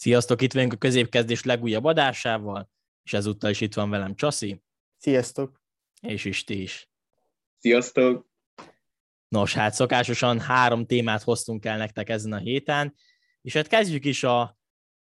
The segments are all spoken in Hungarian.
Sziasztok, itt vagyunk a középkezdés legújabb adásával, és ezúttal is itt van velem Csaszi. Sziasztok. És Isti is. Sziasztok. Nos, hát szokásosan három témát hoztunk el nektek ezen a héten, és hát kezdjük is a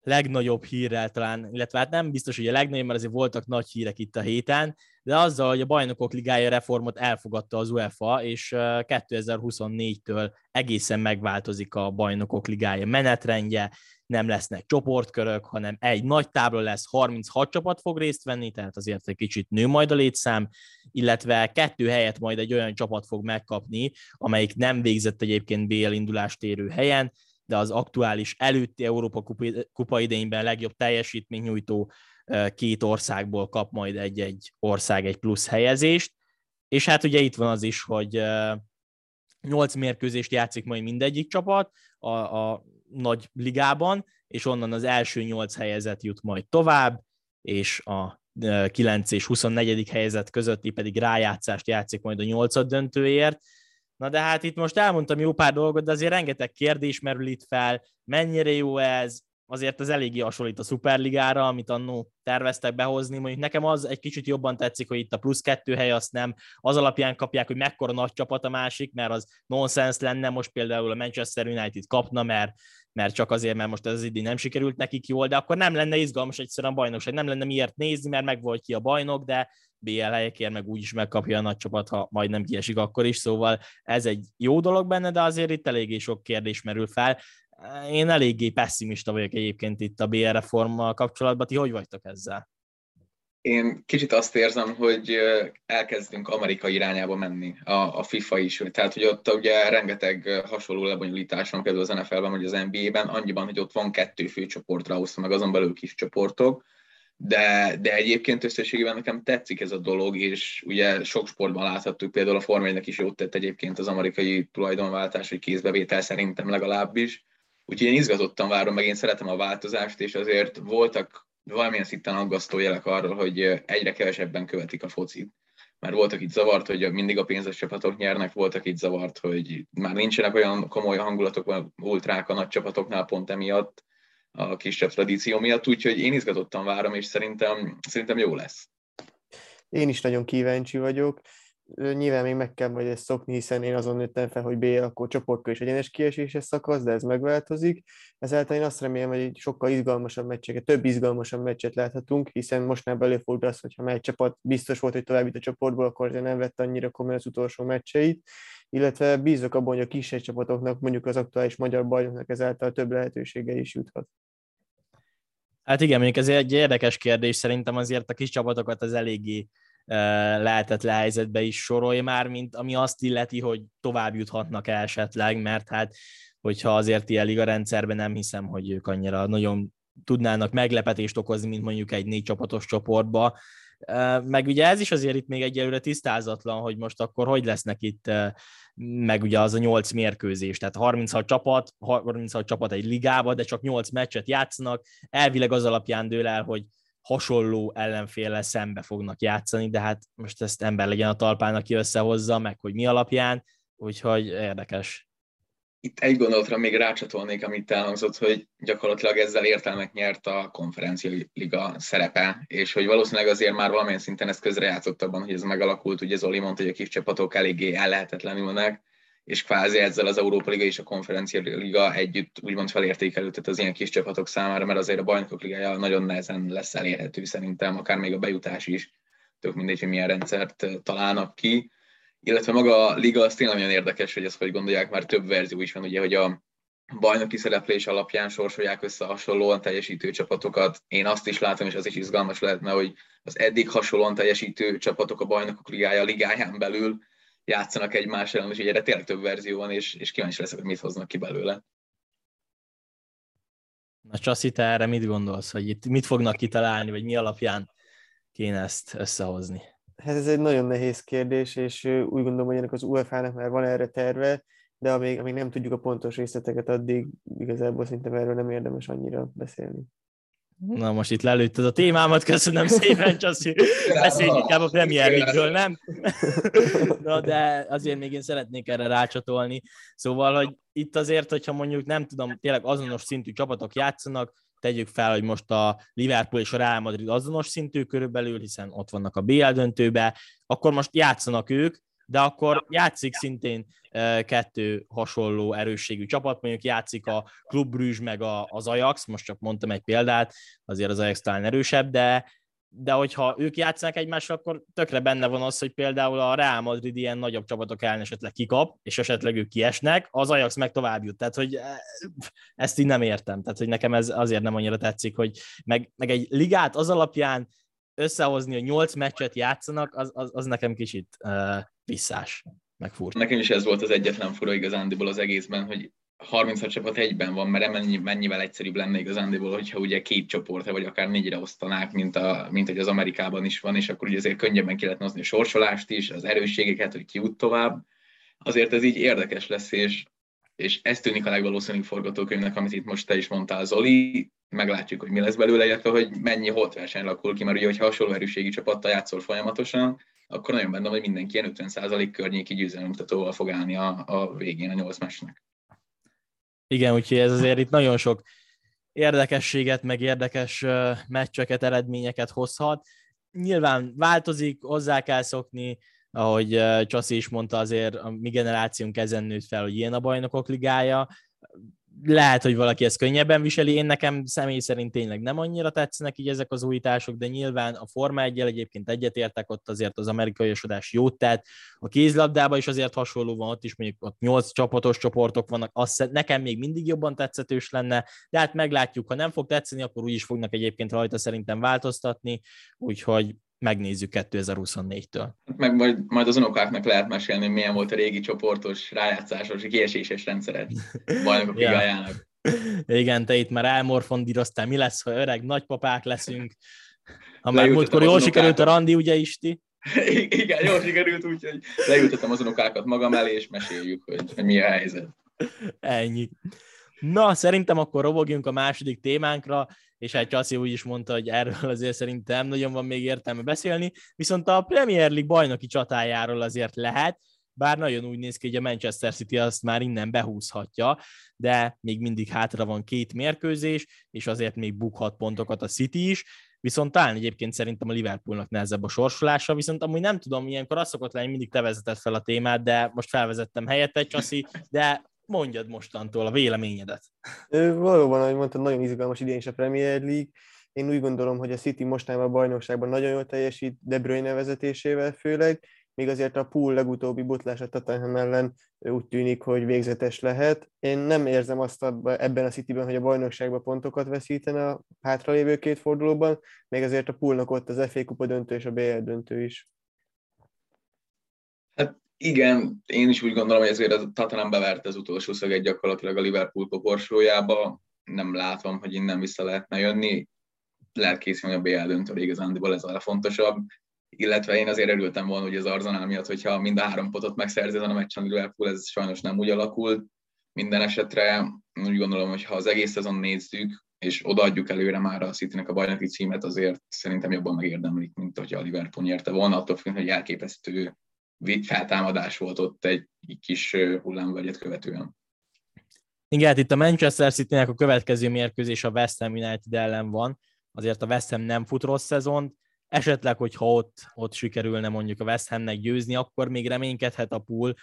legnagyobb hírrel talán, illetve hát nem biztos, hogy a legnagyobb, mert azért voltak nagy hírek itt a héten, de azzal, hogy a Bajnokok Ligája reformot elfogadta az UEFA, és 2024-től egészen megváltozik a Bajnokok Ligája menetrendje, nem lesznek csoportkörök, hanem egy nagy tábla lesz, 36 csapat fog részt venni, tehát azért egy kicsit nő majd a létszám, illetve kettő helyet majd egy olyan csapat fog megkapni, amelyik nem végzett egyébként BL indulást érő helyen, de az aktuális előtti Európa kupa idényben legjobb teljesítmény két országból kap majd egy-egy ország egy plusz helyezést, és hát ugye itt van az is, hogy nyolc mérkőzést játszik majd mindegyik csapat a, a nagy ligában, és onnan az első nyolc helyezet jut majd tovább, és a 9 és 24. helyezet közötti pedig rájátszást játszik majd a nyolcad döntőért. Na de hát itt most elmondtam jó pár dolgot, de azért rengeteg kérdés merül itt fel, mennyire jó ez, azért az eléggé hasonlít a Superligára, amit annó terveztek behozni. Mondjuk nekem az egy kicsit jobban tetszik, hogy itt a plusz kettő hely azt nem az alapján kapják, hogy mekkora nagy csapat a másik, mert az nonsens lenne, most például a Manchester United kapna, mert, mert csak azért, mert most ez az idén nem sikerült nekik jól, de akkor nem lenne izgalmas egyszerűen a bajnokság, nem lenne miért nézni, mert meg volt ki a bajnok, de BL helyekért meg úgyis megkapja a nagy csapat, ha majdnem kiesik akkor is, szóval ez egy jó dolog benne, de azért itt eléggé sok kérdés merül fel. Én eléggé pessimista vagyok egyébként itt a BR reformmal kapcsolatban. Ti hogy vagytok ezzel? Én kicsit azt érzem, hogy elkezdünk Amerika irányába menni, a, a FIFA is. Tehát, hogy ott ugye rengeteg hasonló lebonyolítás van, például az NFL-ben vagy az NBA-ben, annyiban, hogy ott van kettő főcsoportra osztva, meg azon belül kis csoportok, de, de egyébként összességében nekem tetszik ez a dolog, és ugye sok sportban láthattuk, például a Forma is jót tett egyébként az amerikai tulajdonváltás, vagy kézbevétel szerintem legalábbis, Úgyhogy én izgatottan várom, meg én szeretem a változást, és azért voltak valamilyen szinten aggasztó jelek arról, hogy egyre kevesebben követik a focit. Mert voltak itt zavart, hogy mindig a pénzes csapatok nyernek, voltak itt zavart, hogy már nincsenek olyan komoly hangulatok, ultrák a nagy csapatoknál pont emiatt, a kisebb tradíció miatt, úgyhogy én izgatottan várom, és szerintem, szerintem jó lesz. Én is nagyon kíváncsi vagyok Nyilván még meg kell majd ezt szokni, hiszen én azon nőttem fel, hogy B akkor csoportkör és egyenes kieséses szakasz, de ez megváltozik. Ezáltal én azt remélem, hogy egy sokkal izgalmasabb meccseket, több izgalmasabb meccset láthatunk, hiszen most már előfordul az, hogyha egy csapat biztos volt, hogy tovább a csoportból, akkor azért nem vett annyira komolyan az utolsó meccseit, illetve bízok abban, hogy a kisebb csapatoknak, mondjuk az aktuális magyar bajnoknak ezáltal több lehetősége is juthat. Hát igen, mondjuk ez egy érdekes kérdés, szerintem azért a kis csapatokat az eléggé lehetett helyzetbe is sorolja már, mint ami azt illeti, hogy tovább juthatnak esetleg, mert hát hogyha azért ilyen liga rendszerben nem hiszem, hogy ők annyira nagyon tudnának meglepetést okozni, mint mondjuk egy négy csapatos csoportba. Meg ugye ez is azért itt még egyelőre tisztázatlan, hogy most akkor hogy lesznek itt meg ugye az a nyolc mérkőzés, tehát 36 csapat, 36 csapat egy ligába, de csak 8 meccset játszanak, elvileg az alapján dől el, hogy hasonló ellenféllel szembe fognak játszani, de hát most ezt ember legyen a talpán, aki összehozza, meg hogy mi alapján, úgyhogy érdekes. Itt egy gondolatra még rácsatolnék, amit elhangzott, hogy gyakorlatilag ezzel értelmet nyert a konferencia liga szerepe, és hogy valószínűleg azért már valamilyen szinten ezt közrejátszott abban, hogy ez megalakult, ugye Zoli mondta, hogy a kis csapatok eléggé ellehetetlenülnek, és kvázi ezzel az Európa Liga és a Konferencia Liga együtt úgymond felértékelődött az ilyen kis csapatok számára, mert azért a Bajnokok Ligája nagyon nehezen lesz elérhető szerintem, akár még a bejutás is, tök mindegy, hogy milyen rendszert találnak ki. Illetve maga a liga az tényleg nagyon érdekes, hogy ezt hogy gondolják, már több verzió is van, ugye, hogy a bajnoki szereplés alapján sorsolják össze hasonlóan teljesítő csapatokat. Én azt is látom, és az is izgalmas lehetne, hogy az eddig hasonlóan teljesítő csapatok a bajnokok ligája ligáján belül játszanak egymás ellen, és erre tényleg több verzió van, és, és kíváncsi leszek, hogy mit hoznak ki belőle. Na Csaszi, te erre mit gondolsz, hogy itt mit fognak kitalálni, vagy mi alapján kéne ezt összehozni? Hát ez egy nagyon nehéz kérdés, és úgy gondolom, hogy ennek az UEFA-nak már van erre terve, de amíg, amíg nem tudjuk a pontos részleteket, addig igazából szinte erről nem érdemes annyira beszélni. Na most itt lelőtted a témámat, köszönöm szépen, Csaszi. Beszéljünk inkább a Premier League-ről, nem? Na, de azért még én szeretnék erre rácsatolni. Szóval, hogy itt azért, hogyha mondjuk nem tudom, tényleg azonos szintű csapatok játszanak, tegyük fel, hogy most a Liverpool és a Real Madrid azonos szintű körülbelül, hiszen ott vannak a BL döntőbe, akkor most játszanak ők, de akkor játszik szintén kettő hasonló erősségű csapat, mondjuk játszik a Club Brugge meg az Ajax, most csak mondtam egy példát, azért az Ajax talán erősebb, de de hogyha ők játszanak egymással, akkor tökre benne van az, hogy például a Real Madrid ilyen nagyobb csapatok ellen esetleg kikap, és esetleg ők kiesnek, az Ajax meg tovább jut. Tehát, hogy eh, ezt így nem értem. Tehát, hogy nekem ez azért nem annyira tetszik, hogy meg, meg egy ligát az alapján összehozni, hogy nyolc meccset játszanak, az, az, az nekem kicsit uh, visszás, meg furcsa. Nekem is ez volt az egyetlen fura igazándiból az egészben, hogy 36 csapat egyben van, mert mennyi, mennyivel egyszerűbb lenne igazándiból, hogyha ugye két csoportra, vagy akár négyre osztanák, mint, a, mint hogy az Amerikában is van, és akkor ugye azért könnyebben ki lehetne hozni a sorsolást is, az erősségeket, hogy ki út tovább. Azért ez így érdekes lesz, és, és ez tűnik a legvalószínűbb forgatókönyvnek, amit itt most te is mondtál, Zoli. Meglátjuk, hogy mi lesz belőle, illetve hogy mennyi holt verseny lakul ki, mert ugye, hogyha hasonló erőségi csapattal játszol folyamatosan, akkor nagyon benne hogy mindenki ilyen 50% környéki győzelemutatóval fog állni a, a végén a nyolc meccsnek. Igen, úgyhogy ez azért itt nagyon sok érdekességet, meg érdekes meccseket, eredményeket hozhat. Nyilván változik, hozzá kell szokni, ahogy Csaszi is mondta, azért a mi generációnk ezen nőtt fel, hogy ilyen a bajnokok ligája, lehet, hogy valaki ezt könnyebben viseli, én nekem személy szerint tényleg nem annyira tetszenek így ezek az újítások, de nyilván a Forma 1 egyébként egyetértek, ott azért az amerikai esodás jót tett, a kézlabdában is azért hasonló van, ott is mondjuk ott 8 csapatos csoportok vannak, azt nekem még mindig jobban tetszetős lenne, de hát meglátjuk, ha nem fog tetszeni, akkor úgy is fognak egyébként rajta szerintem változtatni, úgyhogy megnézzük 2024-től. Meg majd, majd az unokáknak lehet mesélni, milyen volt a régi csoportos, rájátszásos, kieséses rendszeret bajnokok ja. ligájának. Igen, te itt már elmorfondíroztál, mi lesz, ha öreg nagypapák leszünk. Ha már múltkor jól sikerült a randi, ugye Isti? Igen, jól sikerült, úgyhogy leültetem az unokákat magam elé, és meséljük, hogy, hogy mi a helyzet. Ennyi. Na, szerintem akkor robogjunk a második témánkra, és hát Csaszi úgy is mondta, hogy erről azért szerintem nagyon van még értelme beszélni, viszont a Premier League bajnoki csatájáról azért lehet, bár nagyon úgy néz ki, hogy a Manchester City azt már innen behúzhatja, de még mindig hátra van két mérkőzés, és azért még bukhat pontokat a City is, viszont talán egyébként szerintem a Liverpoolnak nehezebb a sorsolása, viszont amúgy nem tudom, ilyenkor az szokott lenni, mindig te vezetett fel a témát, de most felvezettem helyette csaszi, de mondjad mostantól a véleményedet. Valóban, ahogy mondtad, nagyon izgalmas idén is a Premier League. Én úgy gondolom, hogy a City mostában a bajnokságban nagyon jól teljesít, De Bruyne vezetésével főleg, még azért a pool legutóbbi botlás a Tottenham ellen úgy tűnik, hogy végzetes lehet. Én nem érzem azt ebben a Cityben, hogy a bajnokságban pontokat veszítene a hátralévő két fordulóban, még azért a poolnak ott az FA Kupa döntő és a BL döntő is. Hát igen, én is úgy gondolom, hogy ezért a Tottenham beverte az utolsó szöget gyakorlatilag a Liverpool koporsójába. Nem látom, hogy innen vissza lehetne jönni. Lehet készülni a BL döntőre igazándiból ez a legfontosabb. Illetve én azért örültem volna, hogy az Arzenál miatt, hogyha mind a három potot megszerzi a meccsen a Liverpool, ez sajnos nem úgy alakult. Minden esetre úgy gondolom, hogy ha az egész szezon nézzük, és odaadjuk előre már a city a bajnoki címet, azért szerintem jobban megérdemlik, mint hogyha a Liverpool nyerte volna, attól függ, hogy elképesztő feltámadás volt ott egy, kis hullámvegyet követően. Igen, hát itt a Manchester city a következő mérkőzés a West Ham United ellen van, azért a West Ham nem fut rossz szezont, esetleg, hogyha ott, ott sikerülne mondjuk a West Hamnek győzni, akkor még reménykedhet a pool,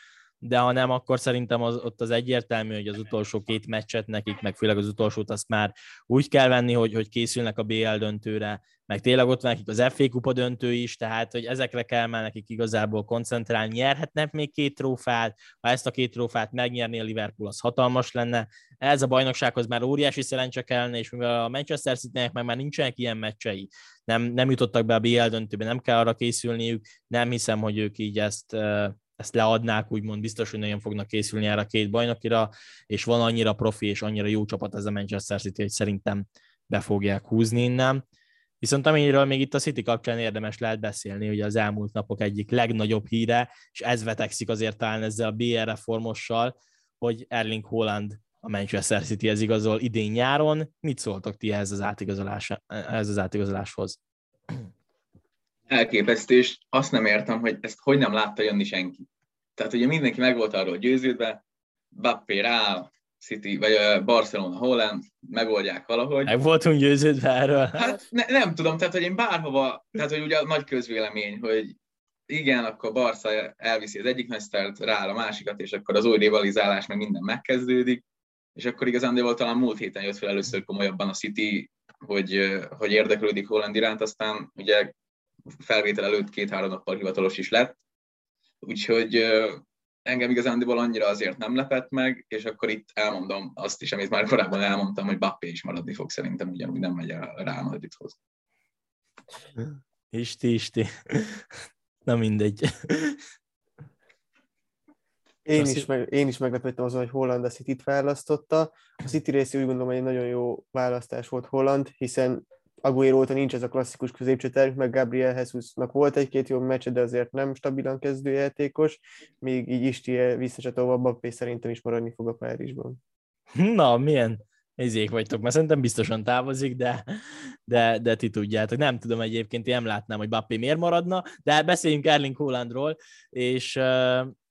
de ha nem, akkor szerintem az, ott az egyértelmű, hogy az utolsó két meccset nekik, meg főleg az utolsót azt már úgy kell venni, hogy, hogy készülnek a BL döntőre, meg tényleg ott van nekik az FA kupa döntő is, tehát hogy ezekre kell már nekik igazából koncentrálni. Nyerhetnek még két trófát, ha ezt a két trófát megnyerné a Liverpool, az hatalmas lenne. Ez a bajnoksághoz már óriási szerencse kellene, és mivel a Manchester city meg már nincsenek ilyen meccsei, nem, nem jutottak be a BL döntőbe, nem kell arra készülniük, nem hiszem, hogy ők így ezt ezt leadnák, úgymond biztos, hogy nagyon fognak készülni erre a két bajnokira, és van annyira profi és annyira jó csapat ez a Manchester City, hogy szerintem be fogják húzni innen. Viszont amiről még itt a City kapcsán érdemes lehet beszélni, hogy az elmúlt napok egyik legnagyobb híre, és ez vetekszik azért talán ezzel a BR reformossal, hogy Erling Haaland a Manchester City ez igazol idén nyáron. Mit szóltok ti ehhez az, átigazolás, ehhez az átigazoláshoz? Elképesztő, és azt nem értem, hogy ezt hogy nem látta jönni senki. Tehát ugye mindenki meg volt arról győződve, Bappé rá, City, vagy Barcelona, Holland, megoldják valahogy. Meg voltunk győződve erről. Hát ne, nem tudom, tehát hogy én bárhova, tehát hogy ugye a nagy közvélemény, hogy igen, akkor Barca elviszi az egyik mestert, rá a másikat, és akkor az új rivalizálás, meg minden megkezdődik, és akkor igazán talán múlt héten jött fel először komolyabban a City, hogy, hogy érdeklődik Holland iránt, aztán ugye felvétel előtt két-három nappal hivatalos is lett, úgyhogy engem igazándiból annyira azért nem lepett meg, és akkor itt elmondom azt is, amit már korábban elmondtam, hogy Bappé is maradni fog szerintem, ugyanúgy nem megy a Real Madridhoz. Isti, isti. Na mindegy. Én is, meg, én is meglepődtem azon, hogy Holland a City-t választotta. A City részé úgy gondolom, hogy egy nagyon jó választás volt Holland, hiszen Aguero óta nincs ez a klasszikus középcsatárunk, meg Gabriel Jesusnak volt egy-két jó meccs, de azért nem stabilan kezdőjátékos, még így Isti visszacsatolva Bappé szerintem is maradni fog a Párizsban. Na, milyen izék vagytok, mert szerintem biztosan távozik, de, de, de ti tudjátok. Nem tudom egyébként, én nem látnám, hogy Bappé miért maradna, de beszéljünk Erling Haalandról, és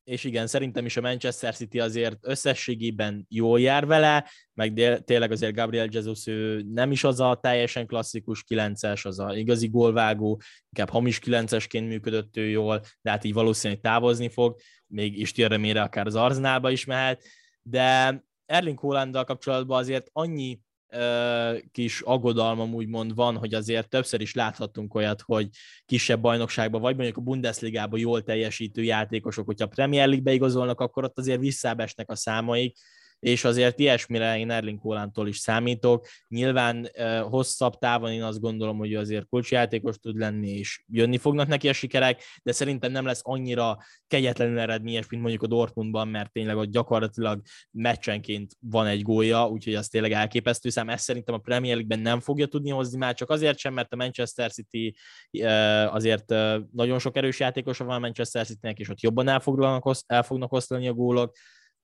és igen, szerintem is a Manchester City azért összességében jól jár vele, meg tényleg azért Gabriel Jesus ő nem is az a teljesen klasszikus 9-es, az a igazi gólvágó, inkább hamis 9-esként működött ő jól, de hát így valószínűleg távozni fog, még is remére akár az Arználba is mehet, de Erling Haalanddal kapcsolatban azért annyi kis aggodalmam úgymond van, hogy azért többször is láthattunk olyat, hogy kisebb bajnokságban, vagy mondjuk a Bundesligában jól teljesítő játékosok, hogyha a Premier League-be igazolnak, akkor ott azért visszábesnek a számaik, és azért ilyesmire én Erling Kólántól is számítok. Nyilván hosszabb távon én azt gondolom, hogy azért kulcsjátékos tud lenni, és jönni fognak neki a sikerek, de szerintem nem lesz annyira kegyetlenül eredményes, mint mondjuk a Dortmundban, mert tényleg ott gyakorlatilag meccsenként van egy gólya, úgyhogy az tényleg elképesztő szám. Ezt szerintem a Premier League-ben nem fogja tudni hozni már, csak azért sem, mert a Manchester City azért nagyon sok erős játékosa van a Manchester City-nek, és ott jobban el fognak osztani a gólok,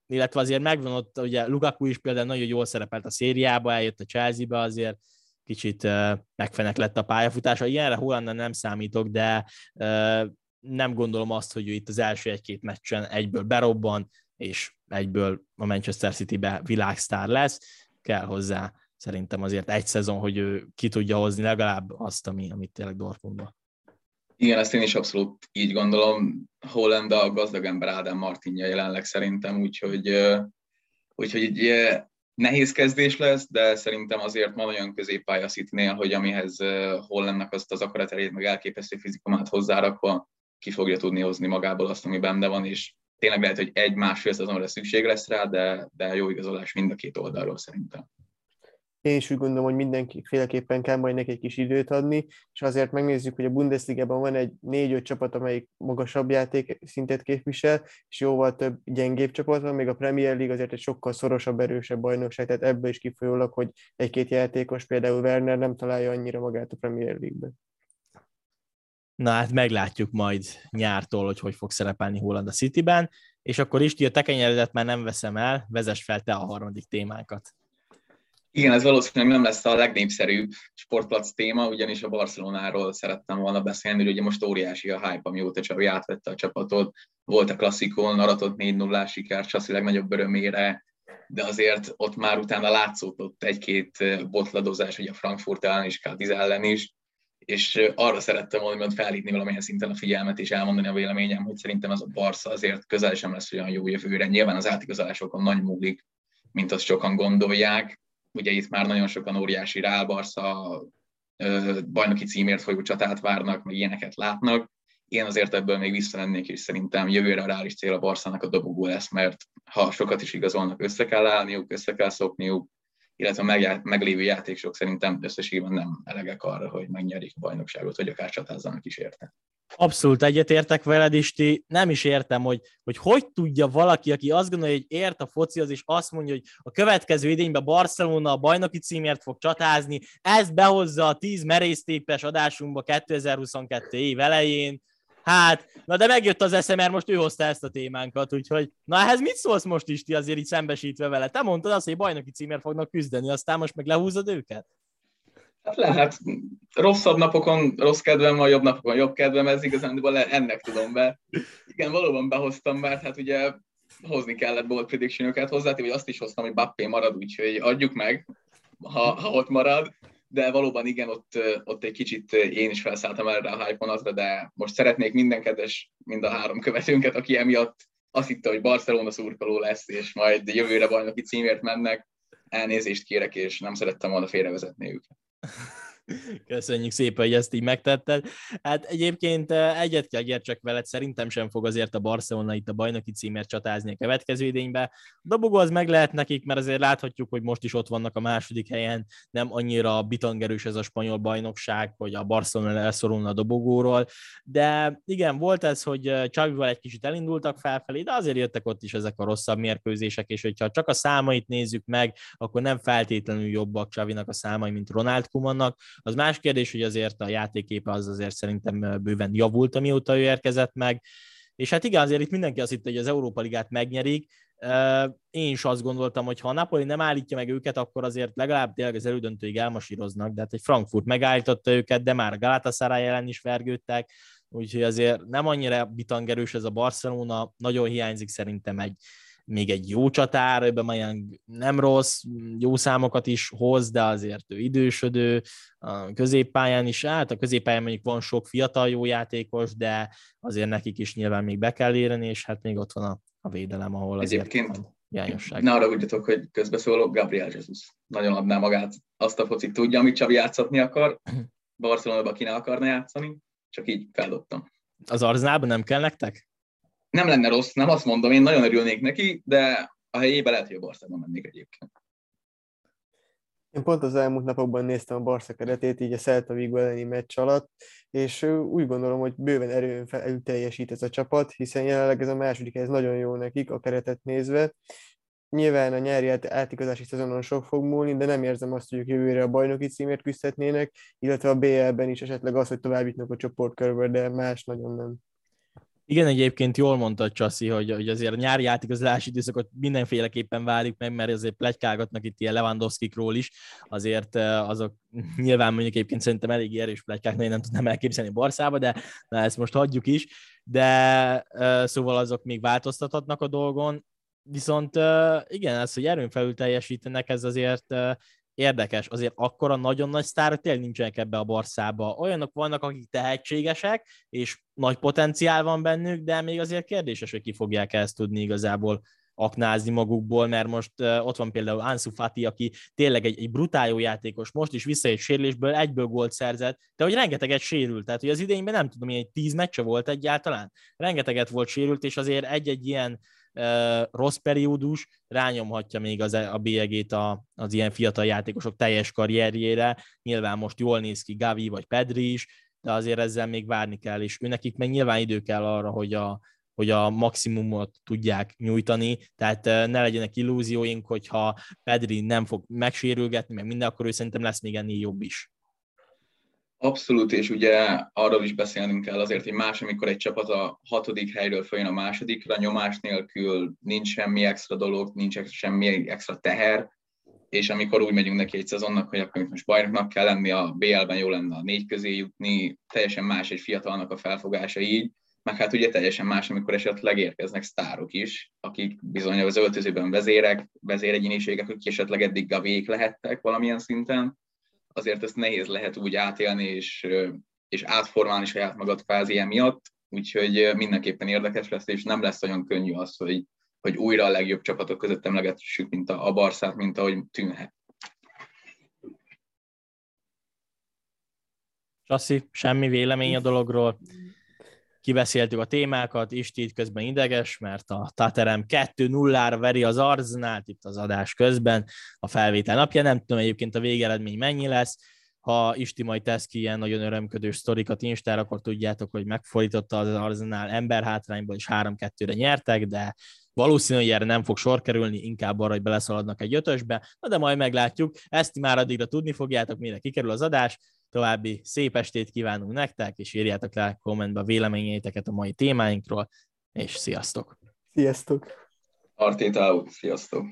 illetve azért megvan ott, ugye Lukaku is például nagyon jól szerepelt a szériába, eljött a Chelsea-be azért, kicsit megfenek lett a pályafutása. Ilyenre Hollandon nem számítok, de nem gondolom azt, hogy ő itt az első egy-két meccsen egyből berobban, és egyből a Manchester City-be világsztár lesz. Kell hozzá szerintem azért egy szezon, hogy ő ki tudja hozni legalább azt, ami, amit tényleg Dortmundban. Igen, ezt én is abszolút így gondolom. Holland a gazdag ember Ádám Martinja jelenleg szerintem, úgyhogy, úgyhogy egy nehéz kezdés lesz, de szerintem azért van olyan középpálya Citynél, hogy amihez Hollandnak azt az akaraterét, meg elképesztő fizikumát hozzárakva ki fogja tudni hozni magából azt, ami benne van, és tényleg lehet, hogy egy-másfél szezonra szükség lesz rá, de, de jó igazolás mind a két oldalról szerintem én is úgy gondolom, hogy mindenki féleképpen kell majd neki egy kis időt adni, és azért megnézzük, hogy a Bundesliga-ban van egy négy-öt csapat, amelyik magasabb játék szintet képvisel, és jóval több gyengébb csapat van, még a Premier League azért egy sokkal szorosabb, erősebb bajnokság, tehát ebből is kifolyólag, hogy egy-két játékos, például Werner nem találja annyira magát a Premier League-ben. Na hát meglátjuk majd nyártól, hogy hogy fog szerepelni Holland a Cityben, és akkor is, a tekenyeredet már nem veszem el, vezess fel te a harmadik témánkat. Igen, ez valószínűleg nem lesz a legnépszerűbb sportplac téma, ugyanis a Barcelonáról szerettem volna beszélni, hogy ugye most óriási a hype, amióta Csavi átvette a csapatot, volt a klasszikon, aratott 4 0 siker, Csaszi legnagyobb örömére, de azért ott már utána látszódott egy-két botladozás, ugye a Frankfurt ellen is, Cádiz ellen is, és arra szerettem volna hogy felhívni valamilyen szinten a figyelmet és elmondani a véleményem, hogy szerintem ez a Barca azért közel sem lesz olyan jó jövőre. Nyilván az átigazolásokon nagy múlik, mint azt sokan gondolják, ugye itt már nagyon sokan óriási Rálbarsza bajnoki címért folyó csatát várnak, meg ilyeneket látnak. Én azért ebből még visszalennék, és szerintem jövőre a reális cél a Barszának a dobogó lesz, mert ha sokat is igazolnak, össze kell állniuk, össze kell szokniuk, illetve a meglévő játékosok szerintem összességében nem elegek arra, hogy megnyerik a bajnokságot, vagy akár csatázzanak is érte. Abszolút egyetértek veled, és ti nem is értem, hogy, hogy hogy tudja valaki, aki azt gondolja, hogy ért a focihoz, és azt mondja, hogy a következő idényben Barcelona a bajnoki címért fog csatázni, ezt behozza a 10 merésztépes adásunkba 2022 év elején, Hát, na de megjött az eszem, mert most ő hozta ezt a témánkat, úgyhogy na ehhez mit szólsz most is ti azért így szembesítve vele? Te mondtad azt, hogy bajnoki címért fognak küzdeni, aztán most meg lehúzod őket? Hát lehet, rosszabb napokon rossz kedvem van, jobb napokon jobb kedvem, ez igazán ennek tudom be. Igen, valóban behoztam, mert hát ugye hozni kellett bold prediction hozzá, vagy azt is hoztam, hogy Bappé marad, úgyhogy adjuk meg, ha, ha ott marad, de valóban igen, ott, ott egy kicsit én is felszálltam erre a hype vonatra, de most szeretnék minden kedves, mind a három követőnket, aki emiatt azt hitte, hogy Barcelona szurkoló lesz, és majd jövőre bajnoki címért mennek, elnézést kérek, és nem szerettem volna félrevezetni őket. Köszönjük szépen, hogy ezt így megtetted. Hát egyébként eh, egyet kell értsek veled, szerintem sem fog azért a Barcelona itt a bajnoki címért csatázni a következő idénybe. A dobogó az meg lehet nekik, mert azért láthatjuk, hogy most is ott vannak a második helyen, nem annyira bitangerős ez a spanyol bajnokság, hogy a Barcelona elszorulna a dobogóról, de igen, volt ez, hogy Csavival eh, egy kicsit elindultak felfelé, de azért jöttek ott is ezek a rosszabb mérkőzések, és hogyha csak a számait nézzük meg, akkor nem feltétlenül jobbak Csavinak a számai, mint Ronald Kumannak, az más kérdés, hogy azért a játéképe az azért szerintem bőven javult, amióta ő érkezett meg, és hát igen, azért itt mindenki azt hitte, hogy az Európa Ligát megnyerik, én is azt gondoltam, hogy ha a Napoli nem állítja meg őket, akkor azért legalább tényleg az elődöntőig elmasíroznak, de hát egy Frankfurt megállította őket, de már Galatasaray ellen is vergődtek, úgyhogy azért nem annyira bitangerős ez a Barcelona, nagyon hiányzik szerintem egy, még egy jó csatár, ebben Mayang nem rossz, jó számokat is hoz, de azért ő idősödő, a középpályán is, hát a középpályán mondjuk van sok fiatal jó játékos, de azért nekik is nyilván még be kell érni, és hát még ott van a, a védelem, ahol azért Egyébként van hiányosság. Ne arra ugyatok, hogy közbeszólok, Gabriel Jesus nagyon adná magát. Azt a focit tudja, amit Csavi játszatni akar, Barcelonában ki ne akarna játszani, csak így feldobtam. Az Arznában nem kell nektek? Nem lenne rossz, nem azt mondom, én nagyon örülnék neki, de a helyébe lehet, hogy a Barszában mennék egyébként. Én pont az elmúlt napokban néztem a Barca keretét, így a Celta Vigo elleni meccs alatt, és úgy gondolom, hogy bőven erőn felül teljesít ez a csapat, hiszen jelenleg ez a második ez nagyon jó nekik a keretet nézve. Nyilván a nyári átigazási szezonon sok fog múlni, de nem érzem azt, hogy ők jövőre a bajnoki címért küzdhetnének, illetve a BL-ben is esetleg az, hogy tovább jutnak a csoportkörbe, de más nagyon nem. Igen, egyébként jól mondta Csaszi, hogy, hogy azért a nyári játékozási időszakot mindenféleképpen várjuk meg, mert azért plegykálgatnak itt ilyen Lewandowskikról is, azért azok nyilván mondjuk egyébként szerintem elég erős plegykák, én nem tudnám elképzelni Barszába, de na, ezt most hagyjuk is, de szóval azok még változtathatnak a dolgon, viszont igen, ez, hogy erőn felül teljesítenek, ez azért érdekes, azért akkora nagyon nagy sztárok tényleg nincsenek ebbe a Barszába. Olyanok vannak, akik tehetségesek, és nagy potenciál van bennük, de még azért kérdéses, hogy ki fogják ezt tudni igazából aknázni magukból, mert most ott van például Ansu Fati, aki tényleg egy, egy brutál jó játékos, most is vissza egy sérülésből, egyből gólt szerzett, de hogy rengeteget sérült, tehát hogy az idényben nem tudom, hogy egy tíz meccse volt egyáltalán, rengeteget volt sérült, és azért egy-egy ilyen rossz periódus rányomhatja még az, a bélyegét a, az ilyen fiatal játékosok teljes karrierjére. Nyilván most jól néz ki Gavi vagy Pedri is, de azért ezzel még várni kell, és őnekik meg nyilván idő kell arra, hogy a, hogy a maximumot tudják nyújtani, tehát ne legyenek illúzióink, hogyha Pedri nem fog megsérülgetni, meg minden, akkor ő szerintem lesz még ennél jobb is. Abszolút, és ugye arról is beszélnünk kell azért, hogy más, amikor egy csapat a hatodik helyről följön a másodikra, nyomás nélkül nincs semmi extra dolog, nincs semmi extra teher, és amikor úgy megyünk neki egy szezonnak, hogy akkor most bajnoknak kell lenni, a BL-ben jó lenne a négy közé jutni, teljesen más egy fiatalnak a felfogása így, meg hát ugye teljesen más, amikor esetleg érkeznek sztárok is, akik bizony az öltözőben vezérek, vezéregyéniségek, akik esetleg eddig gavék lehettek valamilyen szinten, azért ezt nehéz lehet úgy átélni és, és átformálni saját magad kvázi emiatt, úgyhogy mindenképpen érdekes lesz, és nem lesz olyan könnyű az, hogy, hogy újra a legjobb csapatok között emlegessük, mint a, a Barszát, mint ahogy tűnhet. Sassi, semmi vélemény a dologról kibeszéltük a témákat, Isti közben ideges, mert a Taterem 2-0-ra veri az Arzenát itt az adás közben, a felvétel napja, nem tudom egyébként a végeredmény mennyi lesz, ha Isti majd tesz ki ilyen nagyon örömködős sztorikat Instára, akkor tudjátok, hogy megfordította az Arzenál emberhátrányból, és 3-2-re nyertek, de valószínű, hogy erre nem fog sor kerülni, inkább arra, hogy beleszaladnak egy ötösbe, na de majd meglátjuk, ezt már addigra tudni fogjátok, mire kikerül az adás, További szép estét kívánunk nektek, és írjátok le kommentbe a véleményeiteket a mai témáinkról, és sziasztok! Sziasztok! Artéta sziasztok!